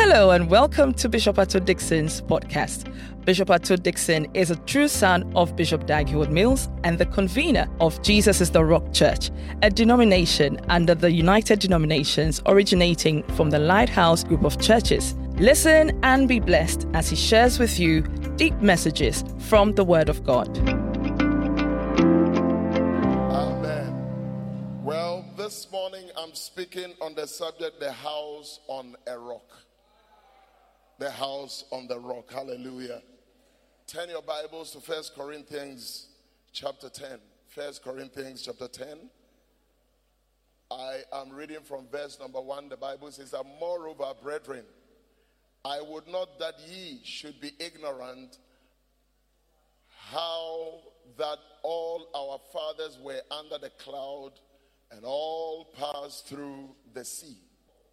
Hello and welcome to Bishop Ato Dickson's podcast. Bishop Ato Dixon is a true son of Bishop Dag Heward-Mills and the convener of Jesus is the Rock Church, a denomination under the United Denominations originating from the Lighthouse Group of Churches. Listen and be blessed as he shares with you deep messages from the Word of God. Amen. Well, this morning I'm speaking on the subject the house on a rock the house on the rock. Hallelujah. Turn your Bibles to First Corinthians chapter 10. First Corinthians chapter 10. I am reading from verse number 1. The Bible says that, Moreover, brethren, I would not that ye should be ignorant how that all our fathers were under the cloud and all passed through the sea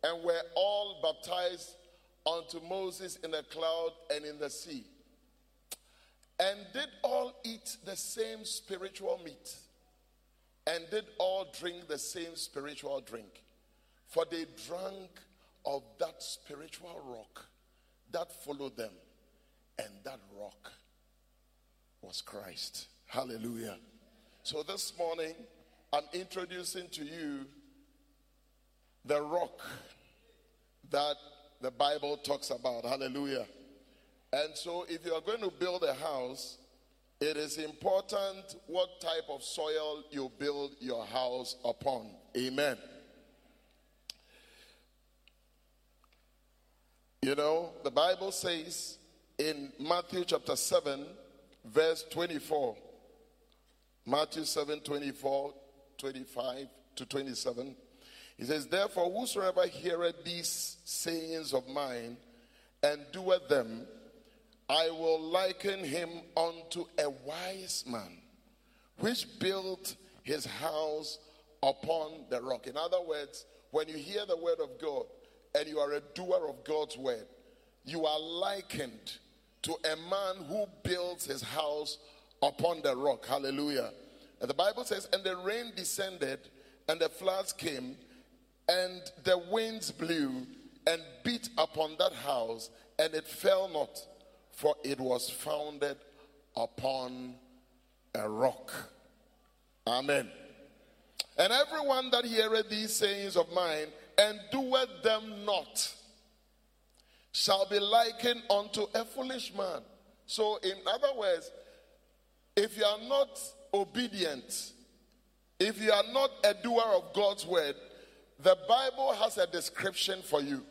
and were all baptized unto Moses in the cloud and in the sea, and did all eat the same spiritual meat, and did all drink the same spiritual drink, for they drank of that spiritual rock that followed them, and that rock was Christ. Hallelujah. So this morning, I'm introducing to you the rock that the Bible talks about. Hallelujah. And so, if you are going to build a house, it is important what type of soil you build your house upon. Amen. You know, the Bible says in Matthew chapter 7, verse 24, Matthew 7 24, 25 to 27. He says, Therefore, whosoever heareth these sayings of mine and doeth them, I will liken him unto a wise man, which built his house upon the rock. In other words, when you hear the word of God and you are a doer of God's word, you are likened to a man who builds his house upon the rock. Hallelujah. And the Bible says, And the rain descended, and the floods came, and the winds blew and beat upon that house, and it fell not, for it was founded upon a rock. Amen. And everyone that heareth these sayings of mine and doeth them not shall be likened unto a foolish man. So, in other words, if you are not obedient, if you are not a doer of God's word, the Bible has a description for you.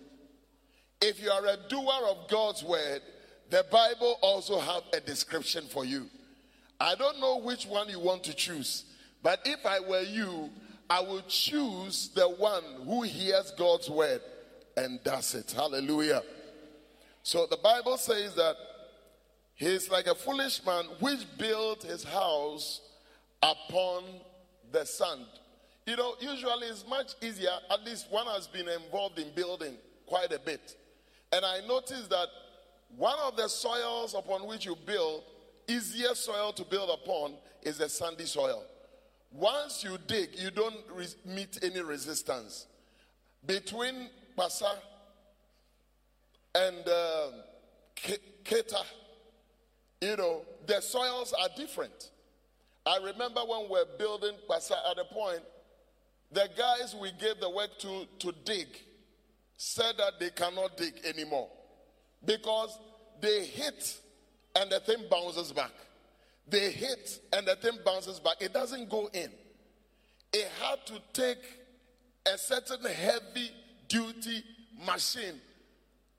If you are a doer of God's word, the Bible also have a description for you. I don't know which one you want to choose, but if I were you, I would choose the one who hears God's word and does it. Hallelujah. So the Bible says that he's like a foolish man which built his house upon the sand. You know, usually it's much easier, at least one has been involved in building quite a bit. And I noticed that one of the soils upon which you build, easier soil to build upon, is the sandy soil. Once you dig, you don't re- meet any resistance. Between Pasa and uh, Keta, you know, the soils are different. I remember when we were building Pasa at a point, the guys we gave the work to to dig said that they cannot dig anymore because they hit and the thing bounces back. They hit and the thing bounces back. It doesn't go in. It had to take a certain heavy duty machine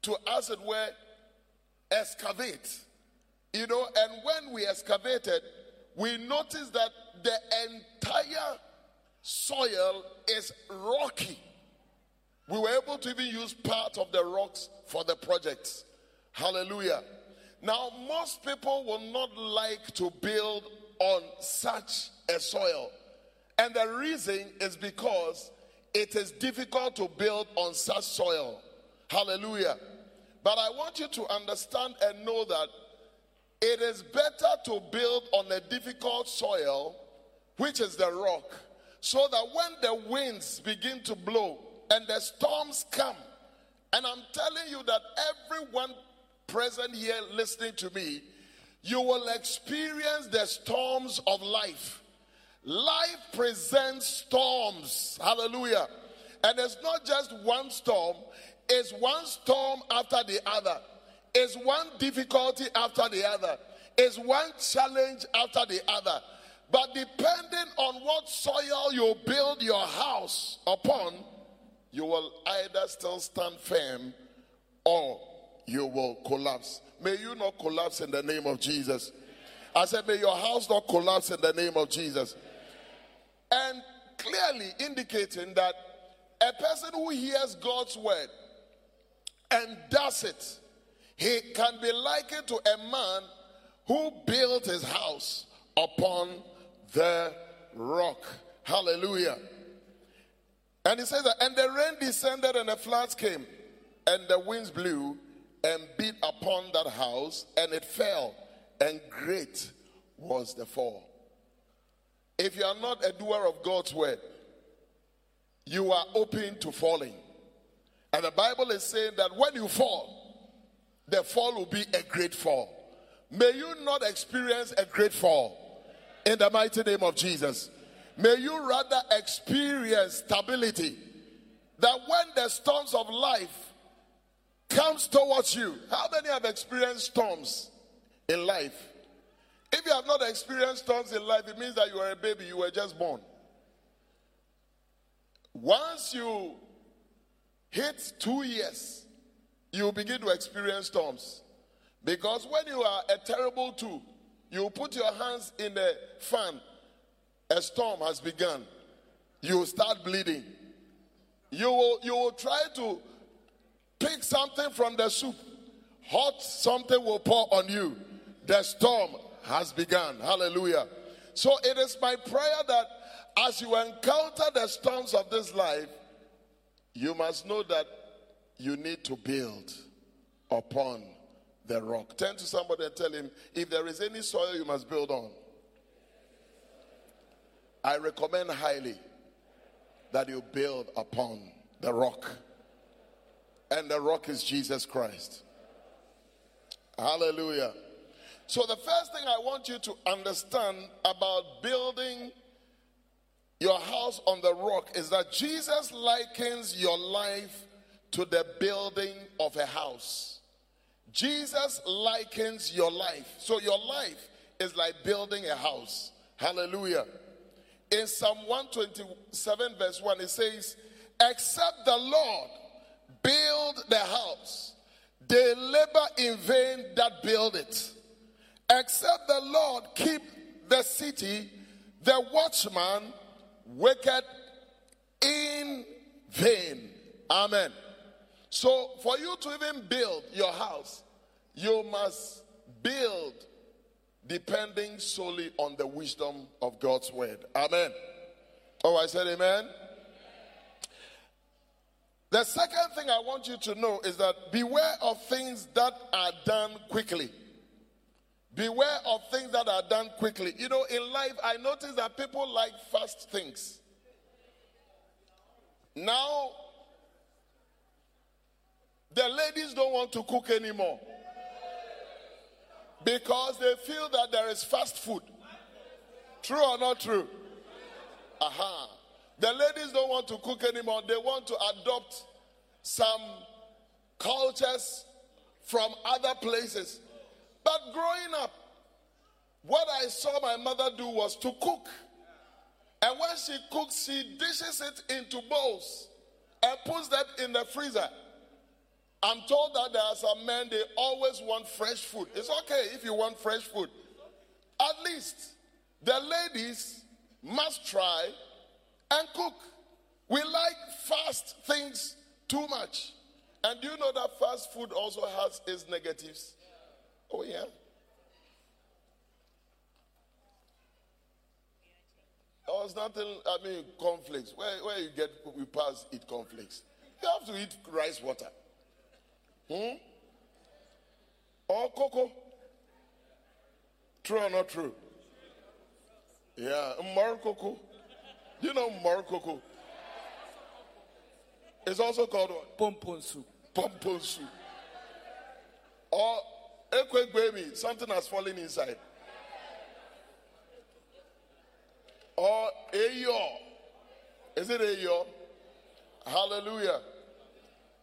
to, as it were, excavate. You know, and when we excavated, we noticed that the entire soil is rocky. We were able to even use part of the rocks for the projects. Hallelujah. Now, most people will not like to build on such a soil. And the reason is because it is difficult to build on such soil. Hallelujah. But I want you to understand and know that it is better to build on a difficult soil, which is the rock, so that when the winds begin to blow and the storms come And I'm telling you that everyone present here listening to me, you will experience the storms of life. Life presents storms. Hallelujah. And it's not just one storm, it's one storm after the other, it's one difficulty after the other, it's one challenge after the other. But depending on what soil you build your house upon, you will either still stand firm or you will collapse. May you not collapse in the name of Jesus. I said, may your house not collapse in the name of Jesus. And clearly indicating that a person who hears God's word and does it, he can be likened to a man who built his house upon the rock. Hallelujah. And he says that, and the rain descended and the floods came, and the winds blew and beat upon that house, and it fell, and great was the fall. If you are not a doer of God's word, you are open to falling. And the Bible is saying that when you fall, the fall will be a great fall. May you not experience a great fall in the mighty name of Jesus. May you rather experience stability. That when the storms of life comes towards you, how many have experienced storms in life? If you have not experienced storms in life, it means that you are a baby, you were just born. Once you hit two years, you begin to experience storms. Because when you are a terrible two, you put your hands in the fan, a storm has begun. You start bleeding. You will, you will try to pick something from the soup. Hot something will pour on you. The storm has begun. Hallelujah. So it is my prayer that as you encounter the storms of this life, you must know that you need to build upon the rock. Turn to somebody and tell him if there is any soil you must build on. I recommend highly that you build upon the rock. And the rock is Jesus Christ. Hallelujah. So, the first thing I want you to understand about building your house on the rock is that Jesus likens your life to the building of a house. Jesus likens your life. So, your life is like building a house. Hallelujah. In Psalm 127, verse 1, it says, Except the Lord build the house, they labor in vain that build it. Except the Lord keep the city, the watchman waketh in vain. Amen. So, for you to even build your house, you must build depending solely on the wisdom of God's word. Amen. Oh, I said amen. The second thing I want you to know is that beware of things that are done quickly. Beware of things that are done quickly. You know, in life, I notice that people like fast things. Now, the ladies don't want to cook anymore because they feel that there is fast food. True or not true? Aha. The ladies don't want to cook anymore. They want to adopt some cultures from other places. But growing up, what I saw my mother do was to cook. And when she cooks, she dishes it into bowls and puts that in the freezer. I'm told that there are some men, they always want fresh food. It's okay if you want fresh food. At least the ladies must try and cook. We like fast things too much. And do you know that fast food also has its negatives? Oh, yeah. There was nothing, I mean, conflicts. Where, where you get, we pass eat conflicts. You have to eat rice water. Hmm? Or cocoa. True or not true? Yeah, more cocoa. You know more cocoa. It's also called what? Pompon soup. pomponsu. Or a quick baby, something has fallen inside. Or ayo. Is it ayo? Hallelujah.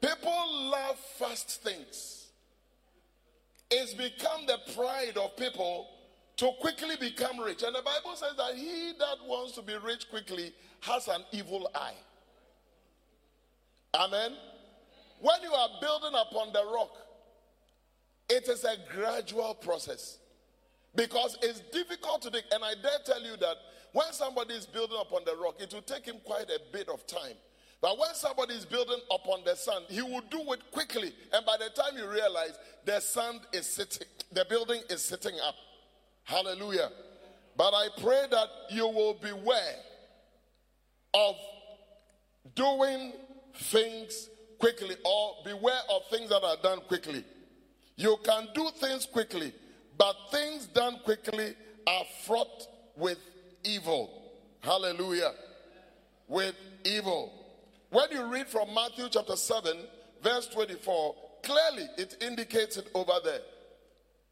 People love fast things. It's become the pride of people to quickly become rich. And the Bible says that he that wants to be rich quickly has an evil eye. Amen. When you are building upon the rock, it is a gradual process because it's difficult to dig. And I dare tell you that when somebody is building upon the rock, it will take him quite a bit of time. But when somebody is building upon the sand, he will do it quickly. And by the time you realize the sand is sitting, the building is sitting up. Hallelujah. But I pray that you will beware of doing things quickly or beware of things that are done quickly. You can do things quickly, but things done quickly are fraught with evil. Hallelujah. With evil. When you read from Matthew chapter 7, verse 24, clearly it indicates it over there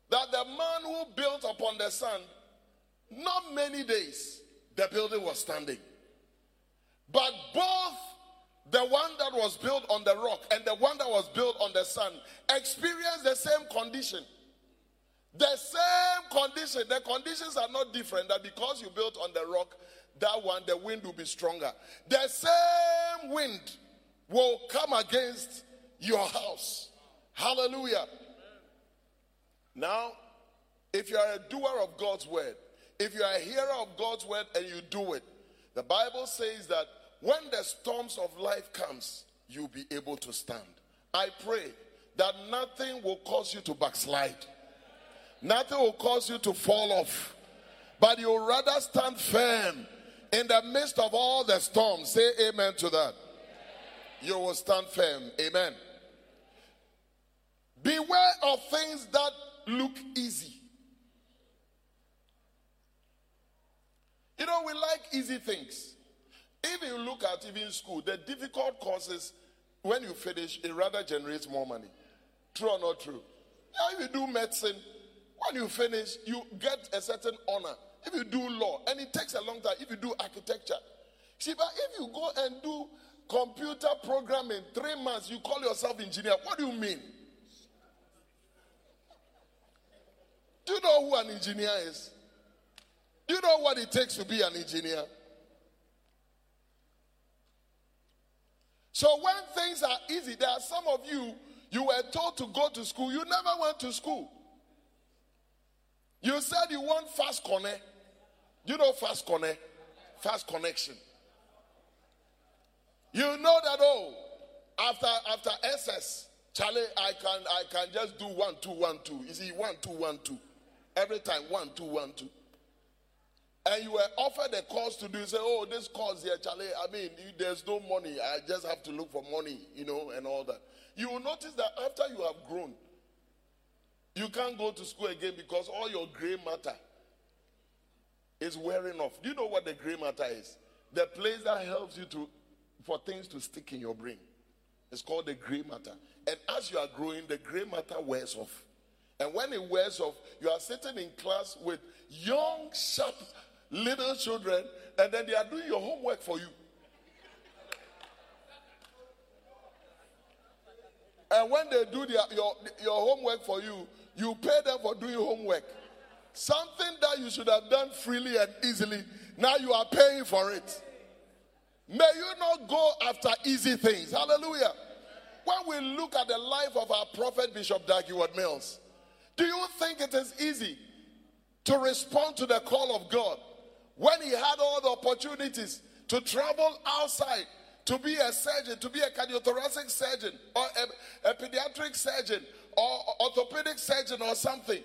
that the man who built upon the sand, not many days, the building was standing. But both the one that was built on the rock and the one that was built on the sand experienced the same condition. The same condition. The conditions are not different. That because you built on the rock, that one, the wind will be stronger. The same wind will come against your house. Hallelujah. Now, if you are a doer of God's word, if you are a hearer of God's word and you do it, the Bible says that when the storms of life comes, you'll be able to stand. I pray that nothing will cause you to backslide. Nothing will cause you to fall off. But you'll rather stand firm in the midst of all the storms. Say amen to that. You will stand firm. Amen. Beware of things that look easy. You know, we like easy things. If you look at even school, the difficult courses, when you finish, it rather generates more money. True or not true? Now, if you do medicine, when you finish, you get a certain honor. If you do law, and it takes a long time, if you do architecture. See, but if you go and do computer programming, three months, you call yourself engineer, what do you mean? Do you know who an engineer is? Do you know what it takes to be an engineer? So when things are easy, there are some of you, you were told to go to school, you never went to school. You said you want fast connect. You know fast connect? Fast connection. You know that oh, after after SS, Charlie, I can I can just do one, two, one, two. You see, one, two, one, two. Every time, one, two, one, two. And you were offered a course to do, you say, oh, this course here, Charlie, I mean, there's no money. I just have to look for money, you know, and all that. You will notice that after you have grown, you can't go to school again because all your gray matter is wearing off. Do you know what the gray matter is? The place that helps you to for things to stick in your brain. It's called the gray matter. And as you are growing, the gray matter wears off. And when it wears off, you are sitting in class with young, sharp little children, and then they are doing your homework for you. And when they do their, your, your homework for you, you pay them for doing homework. Something that you should have done freely and easily, now you are paying for it. May you not go after easy things. Hallelujah. When we look at the life of our prophet Bishop Dag Heward-Mills, do you think it is easy to respond to the call of God when he had all the opportunities to travel outside to be a surgeon, to be a cardiothoracic surgeon or a, a pediatric surgeon or orthopedic surgeon or something?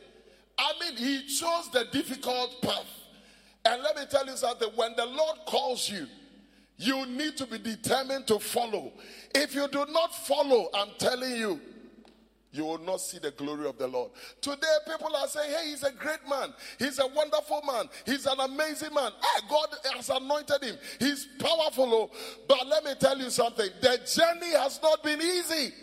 I mean, he chose the difficult path. And let me tell you something when the Lord calls you, you need to be determined to follow. If you do not follow, I'm telling you, you will not see the glory of the Lord. Today, people are saying, Hey, he's a great man. He's a wonderful man. He's an amazing man. Hey, God has anointed him. He's powerful. Oh. But let me tell you something the journey has not been easy.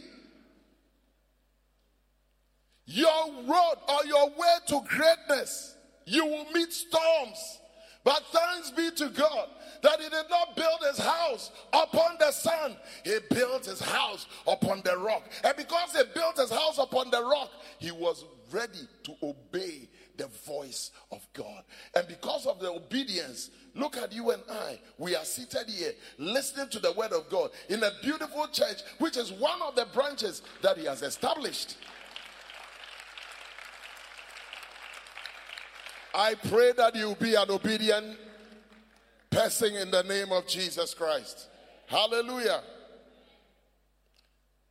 Your road or your way to greatness, you will meet storms. But thanks be to God that he did not build his house upon the sand, he built his house upon the rock. And because he built his house upon the rock, he was ready to obey the voice of God. And because of the obedience, look at you and I. We are seated here listening to the word of God in a beautiful church, which is one of the branches that he has established. I pray that you be an obedient person in the name of Jesus Christ. Hallelujah.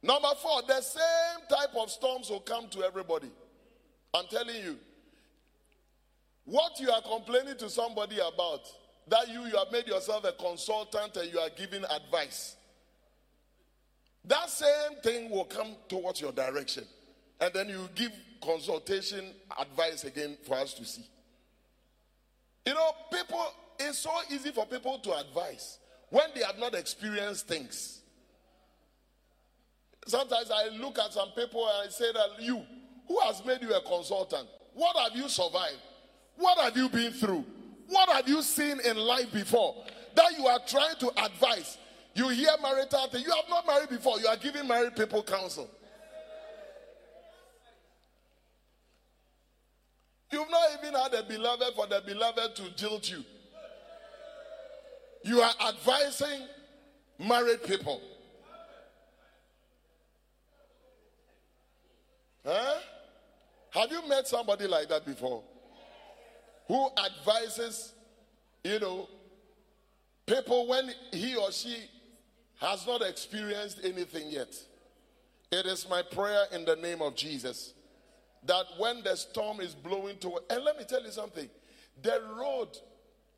Number four, the same type of storms will come to everybody. I'm telling you. What you are complaining to somebody about, that you, you have made yourself a consultant and you are giving advice. That same thing will come towards your direction. And then you give consultation advice again for us to see. You know, people, it's so easy for people to advise when they have not experienced things. Sometimes I look at some people and I say that you, who has made you a consultant? What have you survived? What have you been through? What have you seen in life before that you are trying to advise? You hear marital thing. You have not married before. You are giving married people counsel. You've not even had a beloved for the beloved to jilt you. You are advising married people. Huh? Have you met somebody like that before? Who advises, you know, people when he or she has not experienced anything yet? It is my prayer in the name of Jesus that when the storm is blowing toward, and let me tell you something the road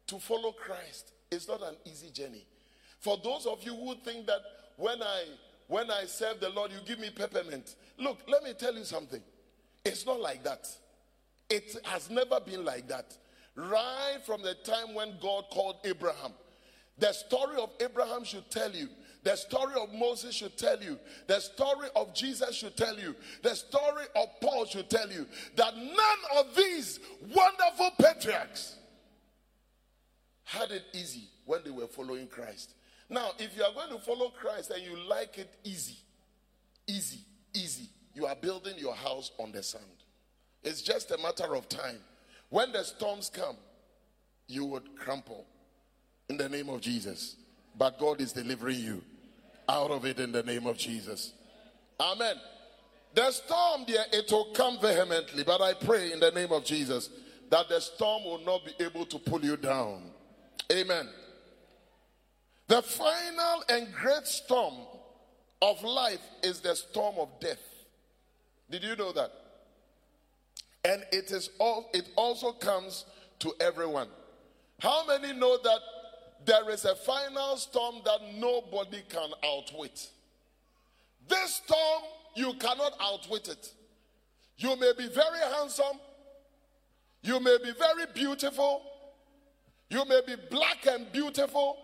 to follow Christ is not an easy journey. For those of you who think that when I when I serve the Lord, you give me peppermint. Look, let me tell you something. It's not like that. It has never been like that. Right from the time when God called Abraham, the story of Abraham should tell you the story of Moses should tell you. The story of Jesus should tell you. The story of Paul should tell you that none of these wonderful patriarchs had it easy when they were following Christ. Now, if you are going to follow Christ and you like it easy, easy, easy, you are building your house on the sand. It's just a matter of time. When the storms come, you would crumple in the name of Jesus. But God is delivering you out of it in the name of Jesus. Amen. The storm there, it will come vehemently, but I pray in the name of Jesus that the storm will not be able to pull you down. Amen. The final and great storm of life is the storm of death. Did you know that? And it is all it also comes to everyone. How many know that there is a final storm that nobody can outwit. This storm, you cannot outwit it. You may be very handsome, you may be very beautiful, you may be black and beautiful,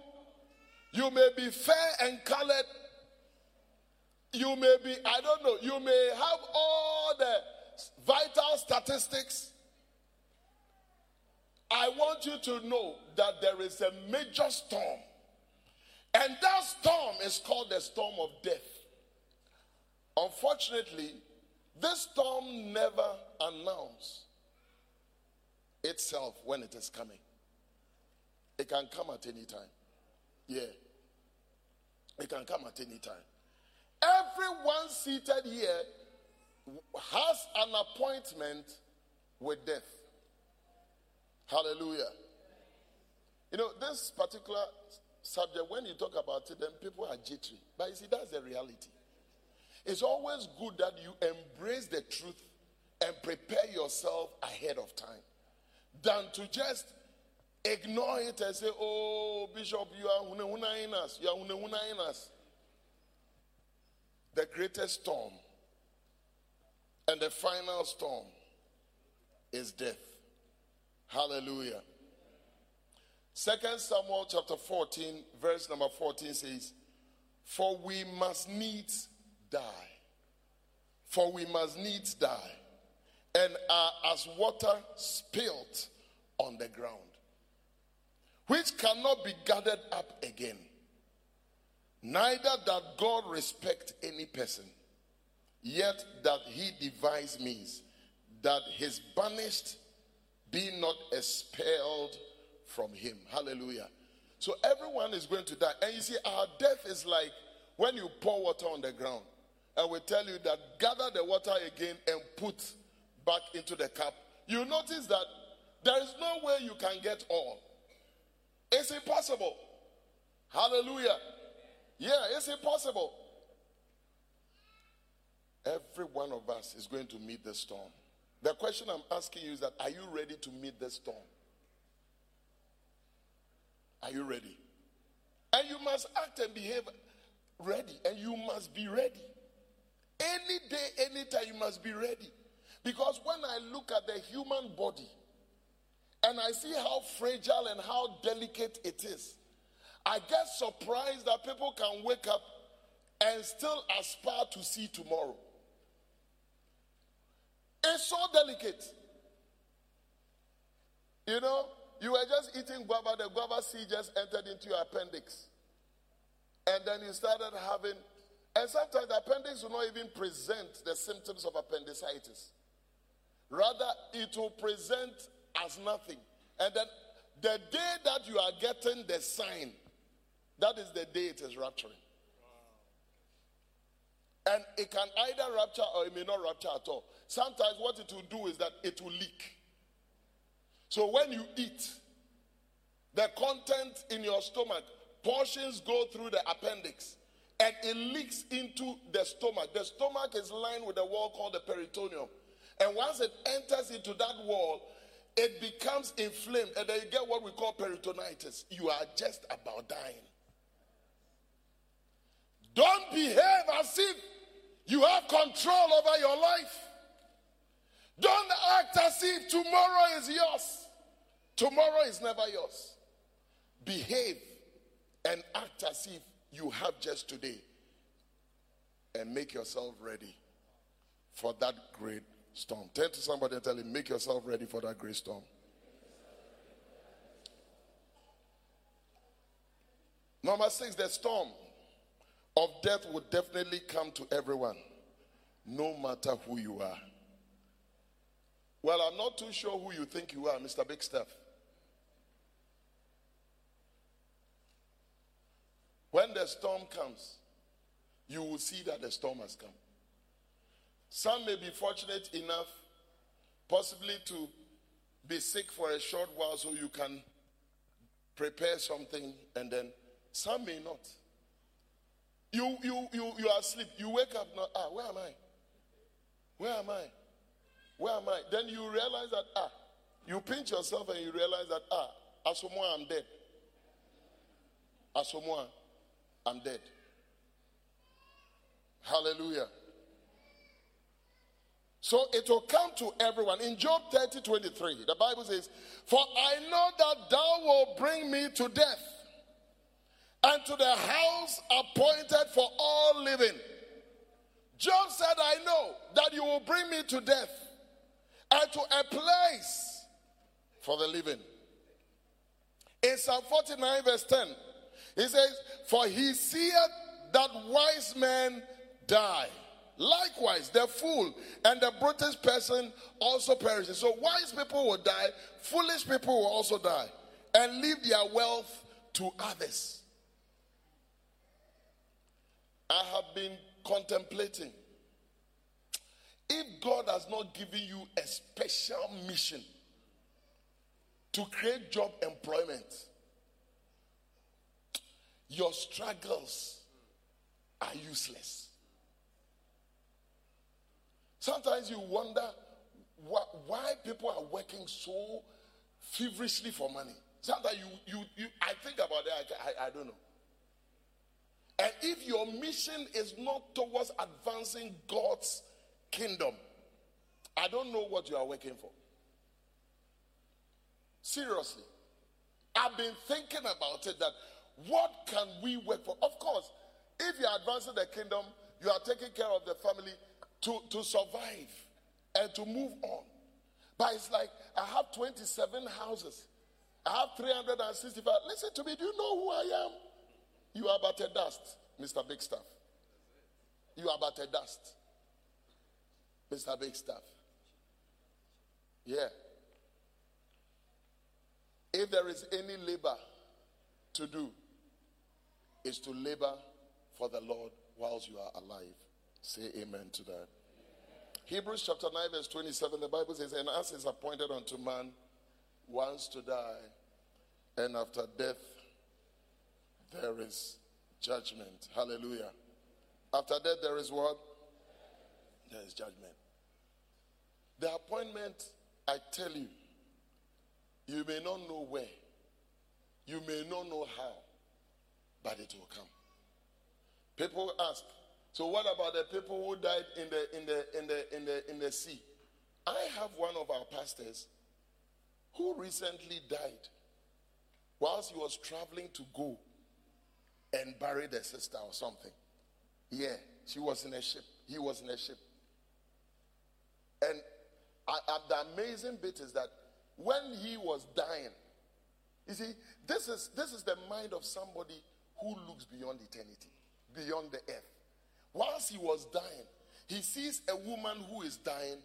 you may be fair and colored, you may be, I don't know, you may have all the vital statistics I want you to know that there is a major storm. And that storm is called the storm of death. Unfortunately, this storm never announces itself when it is coming. It can come at any time. Yeah. It can come at any time. Everyone seated here has an appointment with death. Hallelujah. You know, this particular subject, when you talk about it, then people are jittery. But you see, that's the reality. It's always good that you embrace the truth and prepare yourself ahead of time than to just ignore it and say, Oh, Bishop, you are hunahunaing us. You are hunahunaing us. The greatest storm and the final storm is death. Hallelujah. Second Samuel chapter 14, verse number 14 says, For we must needs die. For we must needs die. and are as water spilt on the ground, which cannot be gathered up again. Neither that God respect any person, yet that he devise means that his banished be not expelled from him. Hallelujah. So everyone is going to die. And you see, our death is like when you pour water on the ground and we tell you that gather the water again and put back into the cup. You notice that there is no way you can get all. It's impossible. Hallelujah. Yeah, it's impossible. Every one of us is going to meet the storm. The question I'm asking you is that are you ready to meet the storm? Are you ready? And you must act and behave ready. And you must be ready. Any day, anytime, you must be ready. Because when I look at the human body and I see how fragile and how delicate it is, I get surprised that people can wake up and still aspire to see tomorrow. It's so delicate. You know, you were just eating guava, the guava seed just entered into your appendix. And then you started having, and sometimes the appendix will not even present the symptoms of appendicitis. Rather, it will present as nothing. And then the day that you are getting the sign, that is the day it is rupturing. And it can either rupture or it may not rupture at all. Sometimes what it will do is that it will leak. So when you eat, the content in your stomach, portions go through the appendix and it leaks into the stomach. The stomach is lined with a wall called the peritoneum. And once it enters into that wall, it becomes inflamed, and then you get what we call peritonitis. You are just about dying. Don't behave as if you have control over your life. Don't act as if tomorrow is yours. Tomorrow is never yours. Behave and act as if you have just today. And make yourself ready for that great storm. Turn to somebody and tell him, make yourself ready for that great storm. Number six, the storm of death will definitely come to everyone, no matter who you are. Well, I'm not too sure who you think you are, Mr. Big Stuff. When the storm comes, you will see that the storm has come. Some may be fortunate enough, possibly to be sick for a short while so you can prepare something, and then some may not. You, you, you, you are asleep. You wake up now. Ah, where am I? Where am I? Where am I? Then you realize that, ah, you pinch yourself and you realize that, ah, Asamoah, I'm dead. Asamoah, I'm dead. Hallelujah. So it will come to everyone. In Job 30 23, the Bible says, For I know that thou wilt bring me to death, and to the house appointed for all living. Job said, I know that you will bring me to death, and to a place for the living. In Psalm 49, verse 10, he says, For he seeth that wise men die Likewise, the fool and the brutish person also perishes. So wise people will die, foolish people will also die, and leave their wealth to others. I have been contemplating if God has not given you a special mission to create job employment, your struggles are useless. Sometimes you wonder why, people are working so feverishly for money. Sometimes you, you, you I think about it, I, I, I don't know. And if your mission is not towards advancing God's kingdom, I don't know what you are working for. Seriously. I've been thinking about it that what can we work for? Of course, if you're advancing the kingdom, you are taking care of the family, to, to survive and to move on. But it's like I have 27 houses. I have 365. Listen to me. Do you know who I am? You are but a dust, Mr. Big Stuff. You are but a dust, Mr. Big Stuff. Yeah. If there is any labor to do, is to labor for the Lord whilst you are alive. Say amen to that. Hebrews chapter 9, verse 27, the Bible says, And as is appointed unto man once to die, and after death there is judgment. Hallelujah. After death there is what? There is judgment. The appointment, I tell you, you may not know where, you may not know how, but it will come. People ask, so what about the people who died in the in the in the in the in the sea? I have one of our pastors who recently died whilst he was traveling to go and buried the sister or something. Yeah, she was in a ship. He was in a ship. And I, I, the amazing bit is that when he was dying, you see, this is this is the mind of somebody who looks beyond eternity, beyond the earth. Whilst he was dying, he sees a woman who is dying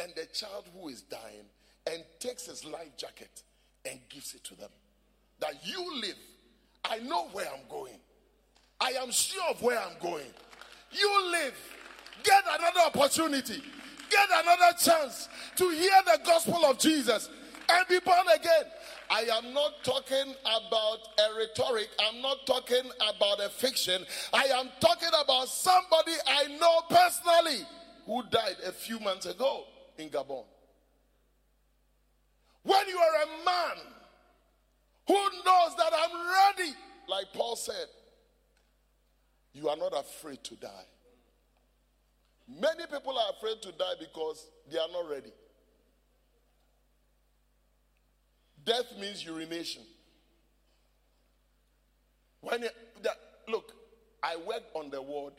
and a child who is dying and takes his life jacket and gives it to them. That you live. I know where I'm going. I am sure of where I'm going. You live. Get another opportunity. Get another chance to hear the gospel of Jesus and be born again. I am not talking about a rhetoric. I'm not talking about a fiction. I am talking about somebody I know personally who died a few months ago in Gabon. When you are a man who knows that I'm ready, like Paul said, you are not afraid to die. Many people are afraid to die because they are not ready. Death means urination. When it, that, look, I worked on the ward.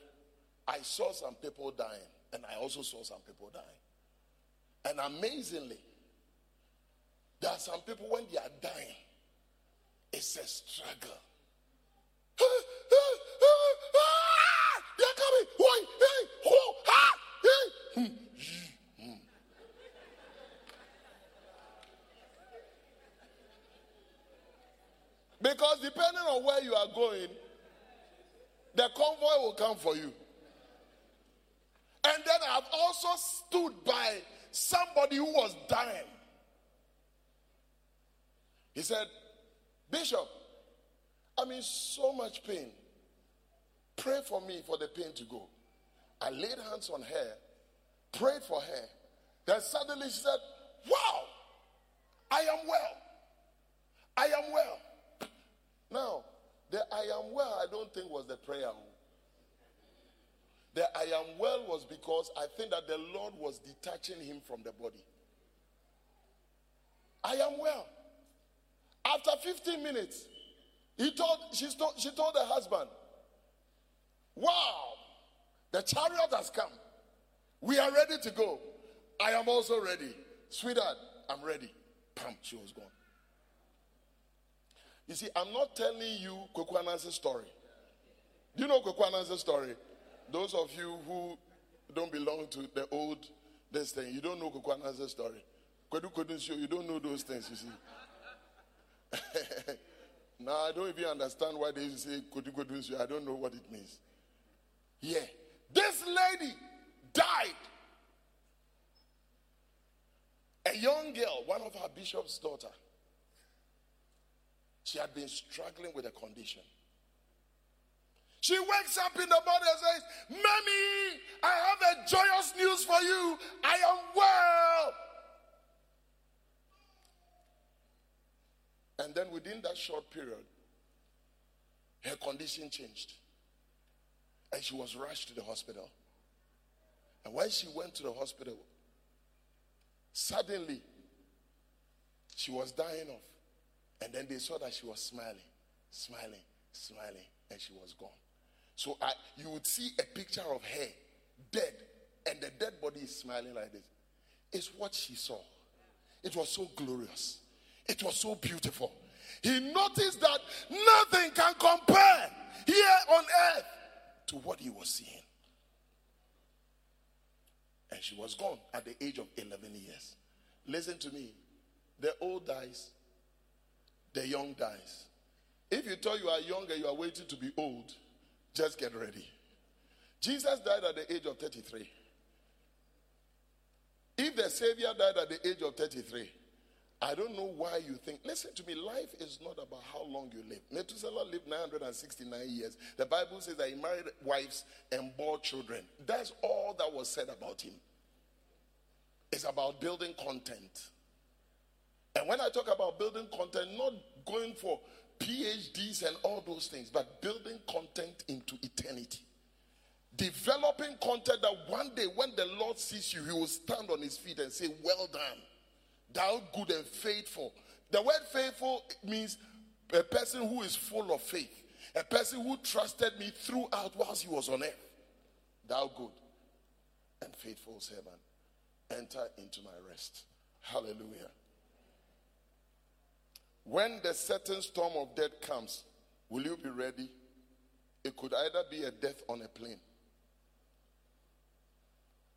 I saw some people dying, and I also saw some people dying. And amazingly, there are some people when they are dying, it's a struggle. They're coming. Why? Hey, who? Ah, hey. Because depending on where you are going, the convoy will come for you. And then I've also stood by somebody who was dying. He said, Bishop, I'm in so much pain. Pray for me for the pain to go. I laid hands on her, prayed for her. Then suddenly she said, Wow, I am well. I am well. Now, the I am well, I don't think was the prayer. Oh. The I am well was because I think that the Lord was detaching him from the body. I am well. After 15 minutes, he told, she, told, she told the husband, Wow, the chariot has come. We are ready to go. I am also ready. Sweetheart, I'm ready. Pam, she was gone. You see, I'm not telling you Kwekwanan's story. Do you know Kwekwanan's story? Those of you who don't belong to the old this thing, you don't know Kwekwanan's story. Kwedu you don't know those things, you see. now I don't even understand why they say Kwedu I don't know what it means. Yeah. This lady died. A young girl, one of our bishop's daughter. She had been struggling with a condition. She wakes up in the morning and says, Mommy, I have a joyous news for you. I am well. And then within that short period, her condition changed. And she was rushed to the hospital. And when she went to the hospital, suddenly she was dying off. And then they saw that she was smiling, smiling, smiling, and she was gone. So I, you would see a picture of her dead, and the dead body is smiling like this. is what she saw. It was so glorious. It was so beautiful. He noticed that nothing can compare here on earth to what he was seeing. And she was gone at the age of 11 years. Listen to me. The old dies, the young dies. If you thought you are young and you are waiting to be old, just get ready. Jesus died at the age of 33. If the Savior died at the age of 33, I don't know why you think. Listen to me, life is not about how long you live. Methuselah lived 969 years. The Bible says that he married wives and bore children. That's all that was said about him. It's about building content. And when I talk about building content, not going for PhDs and all those things, but building content into eternity. Developing content that one day when the Lord sees you, he will stand on his feet and say, Well done, thou good and faithful. The word faithful means a person who is full of faith, a person who trusted me throughout whilst he was on earth. Thou good and faithful servant, enter into my rest. Hallelujah. When the certain storm of death comes, will you be ready? It could either be a death on a plane,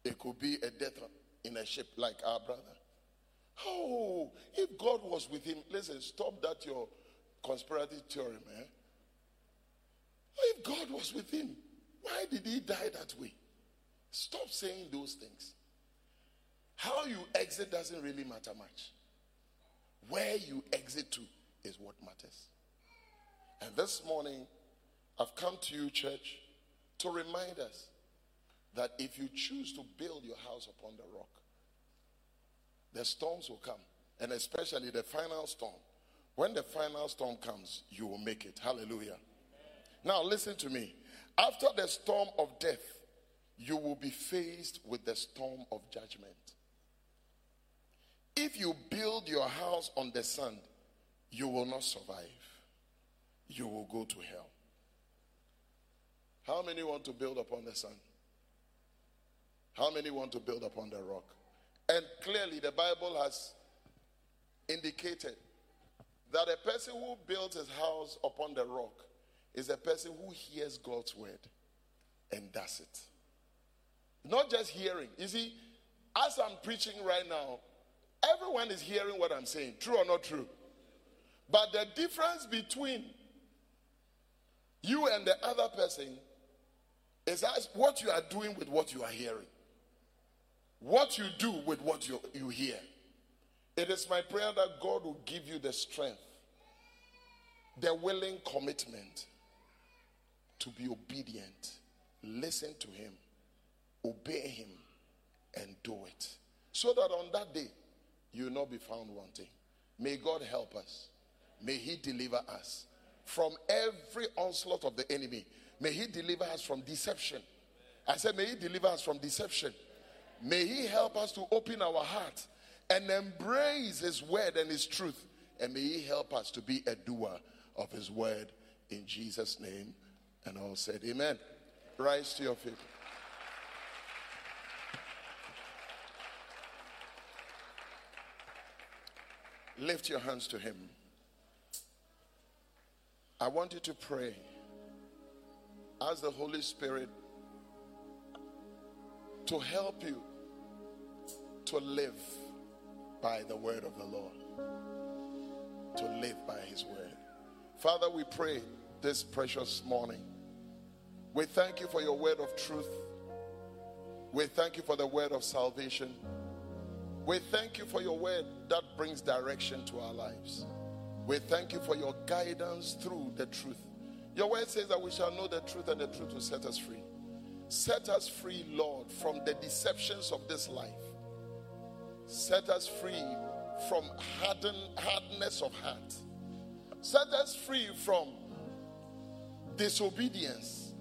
it could be a death in a ship, like our brother. Oh, if God was with him, listen, stop that your conspiracy theory, man. Eh? If God was with him, why did he die that way? Stop saying those things. How you exit doesn't really matter much. Where you exit to is what matters. And this morning, I've come to you, church, to remind us that if you choose to build your house upon the rock, the storms will come, and especially the final storm. When the final storm comes, you will make it. Hallelujah. Now, listen to me. After the storm of death, you will be faced with the storm of judgment. If you build your house on the sand, you will not survive. You will go to hell. How many want to build upon the sand? How many want to build upon the rock? And clearly, the Bible has indicated that a person who builds his house upon the rock is a person who hears God's word and does it. Not just hearing. You see, as I'm preaching right now, everyone is hearing what I'm saying. True or not true? But the difference between you and the other person is as what you are doing with what you are hearing what you do with what you, you hear. It is my prayer that God will give you the strength, the willing commitment to be obedient, listen to Him, obey Him, and do it. So that on that day, you will not be found wanting. May God help us. May He deliver us from every onslaught of the enemy. May He deliver us from deception. I said, May He deliver us from deception. May He help us to open our heart and embrace His word and His truth. And may He help us to be a doer of His word in Jesus' name. And all said, Amen. Rise to your feet. Lift your hands to Him. I want you to pray. Ask the Holy Spirit to help you to live by the word of the Lord. To live by his word. Father, we pray this precious morning. We thank you for your word of truth. We thank you for the word of salvation. We thank you for your word that brings direction to our lives. We thank you for your guidance through the truth. Your word says that we shall know the truth and the truth will set us free. Set us free, Lord, from the deceptions of this life. Set us free from harden, hardness of heart. Set us free from disobedience.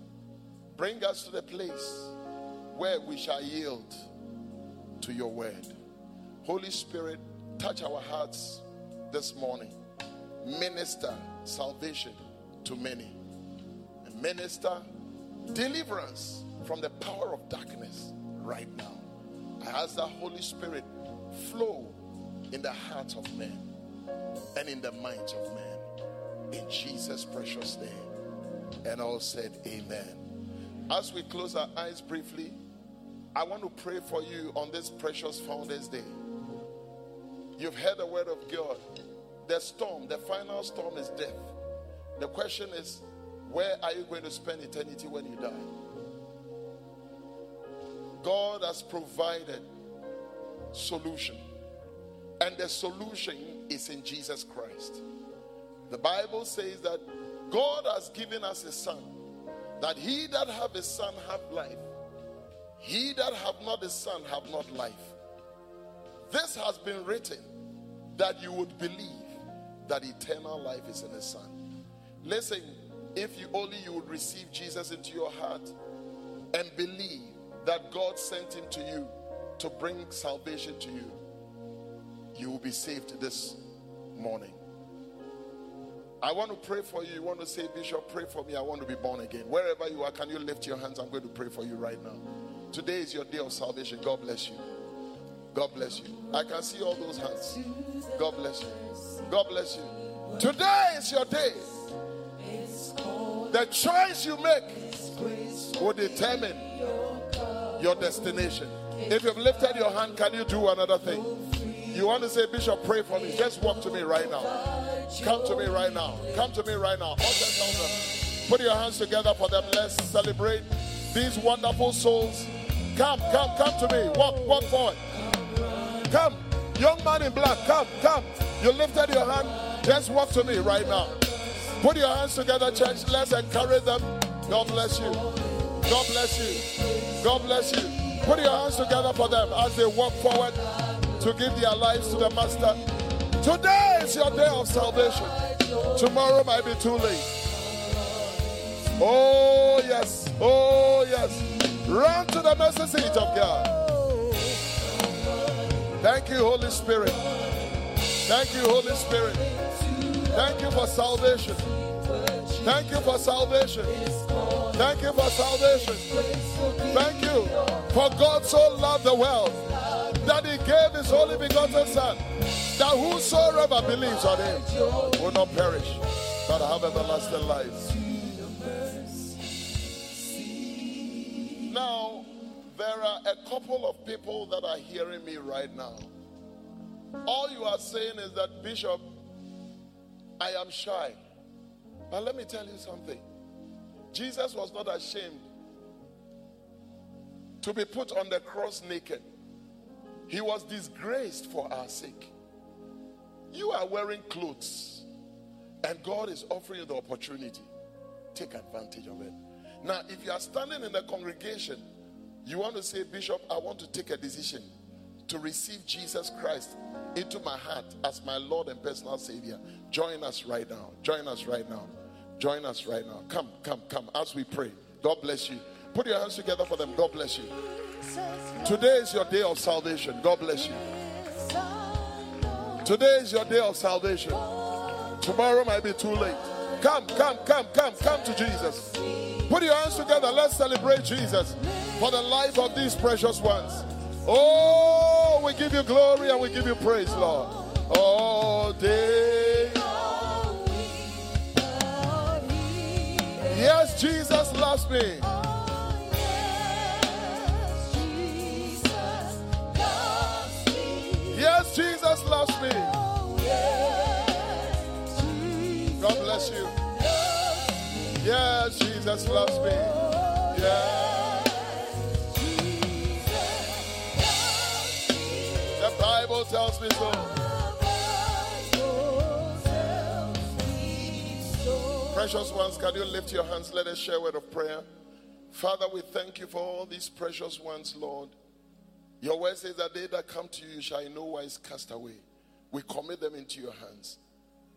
Bring us to the place where we shall yield to your word. Holy Spirit, touch our hearts this morning. Minister salvation to many. minister deliverance from the power of darkness right now. I ask the Holy Spirit flow in the hearts of men and in the minds of men. In Jesus' precious name. And all said, Amen. As we close our eyes briefly, I want to pray for you on this precious Founders Day. You've heard the word of God. The storm, the final storm is death. The question is, where are you going to spend eternity when you die? God has provided solution. And the solution is in Jesus Christ. The Bible says that God has given us a son, that he that have a son have life. He that have not a son have not life. This has been written that you would believe that eternal life is in the son. Listen, if you only you would receive Jesus into your heart and believe that God sent him to you to bring salvation to you, you will be saved this morning. I want to pray for you. You want to say, Bishop, pray for me. I want to be born again. Wherever you are, can you lift your hands? I'm going to pray for you right now. Today is your day of salvation. God bless you. God bless you. I can see all those hands. God bless you. God bless you. Today is your day. The choice you make will determine your destination. If you've lifted your hand, can you do another thing? You want to say, Bishop, pray for me. Just walk to me right now. Come to me right now. Come to me right now. Put your hands together for them. Let's celebrate these wonderful souls. Come, come, come to me. Walk, walk forward. Come. Young man in black, come, come. You lifted your hand. Just walk to me right now. Put your hands together, church. Let's encourage them. God bless you. God bless you. God bless you. Put your hands together for them as they walk forward to give their lives to the Master. Today is your day of salvation. Tomorrow might be too late. Oh, yes. Oh, yes. Run to the mercy seat of God. Thank you, Holy Spirit. Thank you, Holy Spirit. Thank you for salvation. Thank you for salvation. Thank you for salvation. Thank you for God so loved the world that he gave his only begotten Son, that whosoever believes on him will not perish, but have everlasting life. Now, there are a couple of people that are hearing me right now. All you are saying is that, Bishop, I am shy. But let me tell you something. Jesus was not ashamed to be put on the cross naked. He was disgraced for our sake. You are wearing clothes, and God is offering you the opportunity. Take advantage of it. Now, if you are standing in the congregation, you want to say, Bishop, I want to take a decision to receive Jesus Christ into my heart as my Lord and personal Savior. Join us right now. Join us right now. Join us right now. Come, come, come as we pray. God bless you. Put your hands together for them. God bless you. Today is your day of salvation. God bless you. Today is your day of salvation. Tomorrow might be too late. Come, come, come, come, come to Jesus. Put your hands together. Let's celebrate Jesus for the life of these precious ones. Oh, we give you glory and we give you praise, Lord. All day. Yes, Jesus loves me. Yes, Jesus loves me. God bless you. Yes, Jesus loves me. Yes. Tells me so. Precious ones, can you lift your hands? Let us share a word of prayer. Father, we thank you for all these precious ones, Lord. Your word says that they that come to you shall in no wise cast away. We commit them into your hands.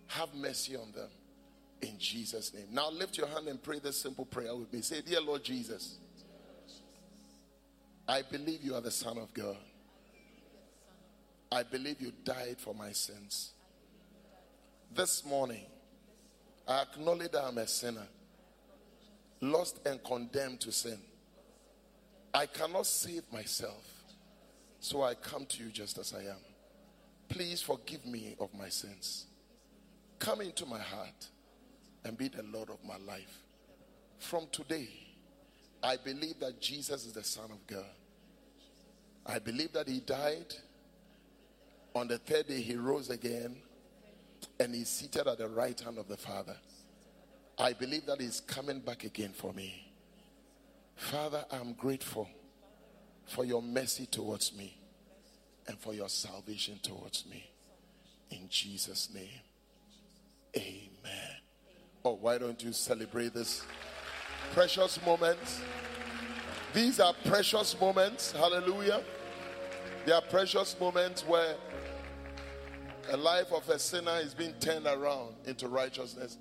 Have mercy on them. In Jesus' name. Now lift your hand and pray this simple prayer with me. Say, Dear Lord Jesus, I believe you are the Son of God. I believe you died for my sins. This morning, I acknowledge that I'm a sinner, lost and condemned to sin. I cannot save myself. So I come to you just as I am. Please forgive me of my sins. Come into my heart and be the Lord of my life. From today, I believe that Jesus is the Son of God. I believe that He died. On the third day, He rose again and He's seated at the right hand of the Father. I believe that He's coming back again for me. Father, I'm grateful for your mercy towards me and for your salvation towards me. In Jesus' name, amen. Oh, why don't you celebrate this precious moment? These are precious moments. Hallelujah. They are precious moments where a life of a sinner is being turned around into righteousness.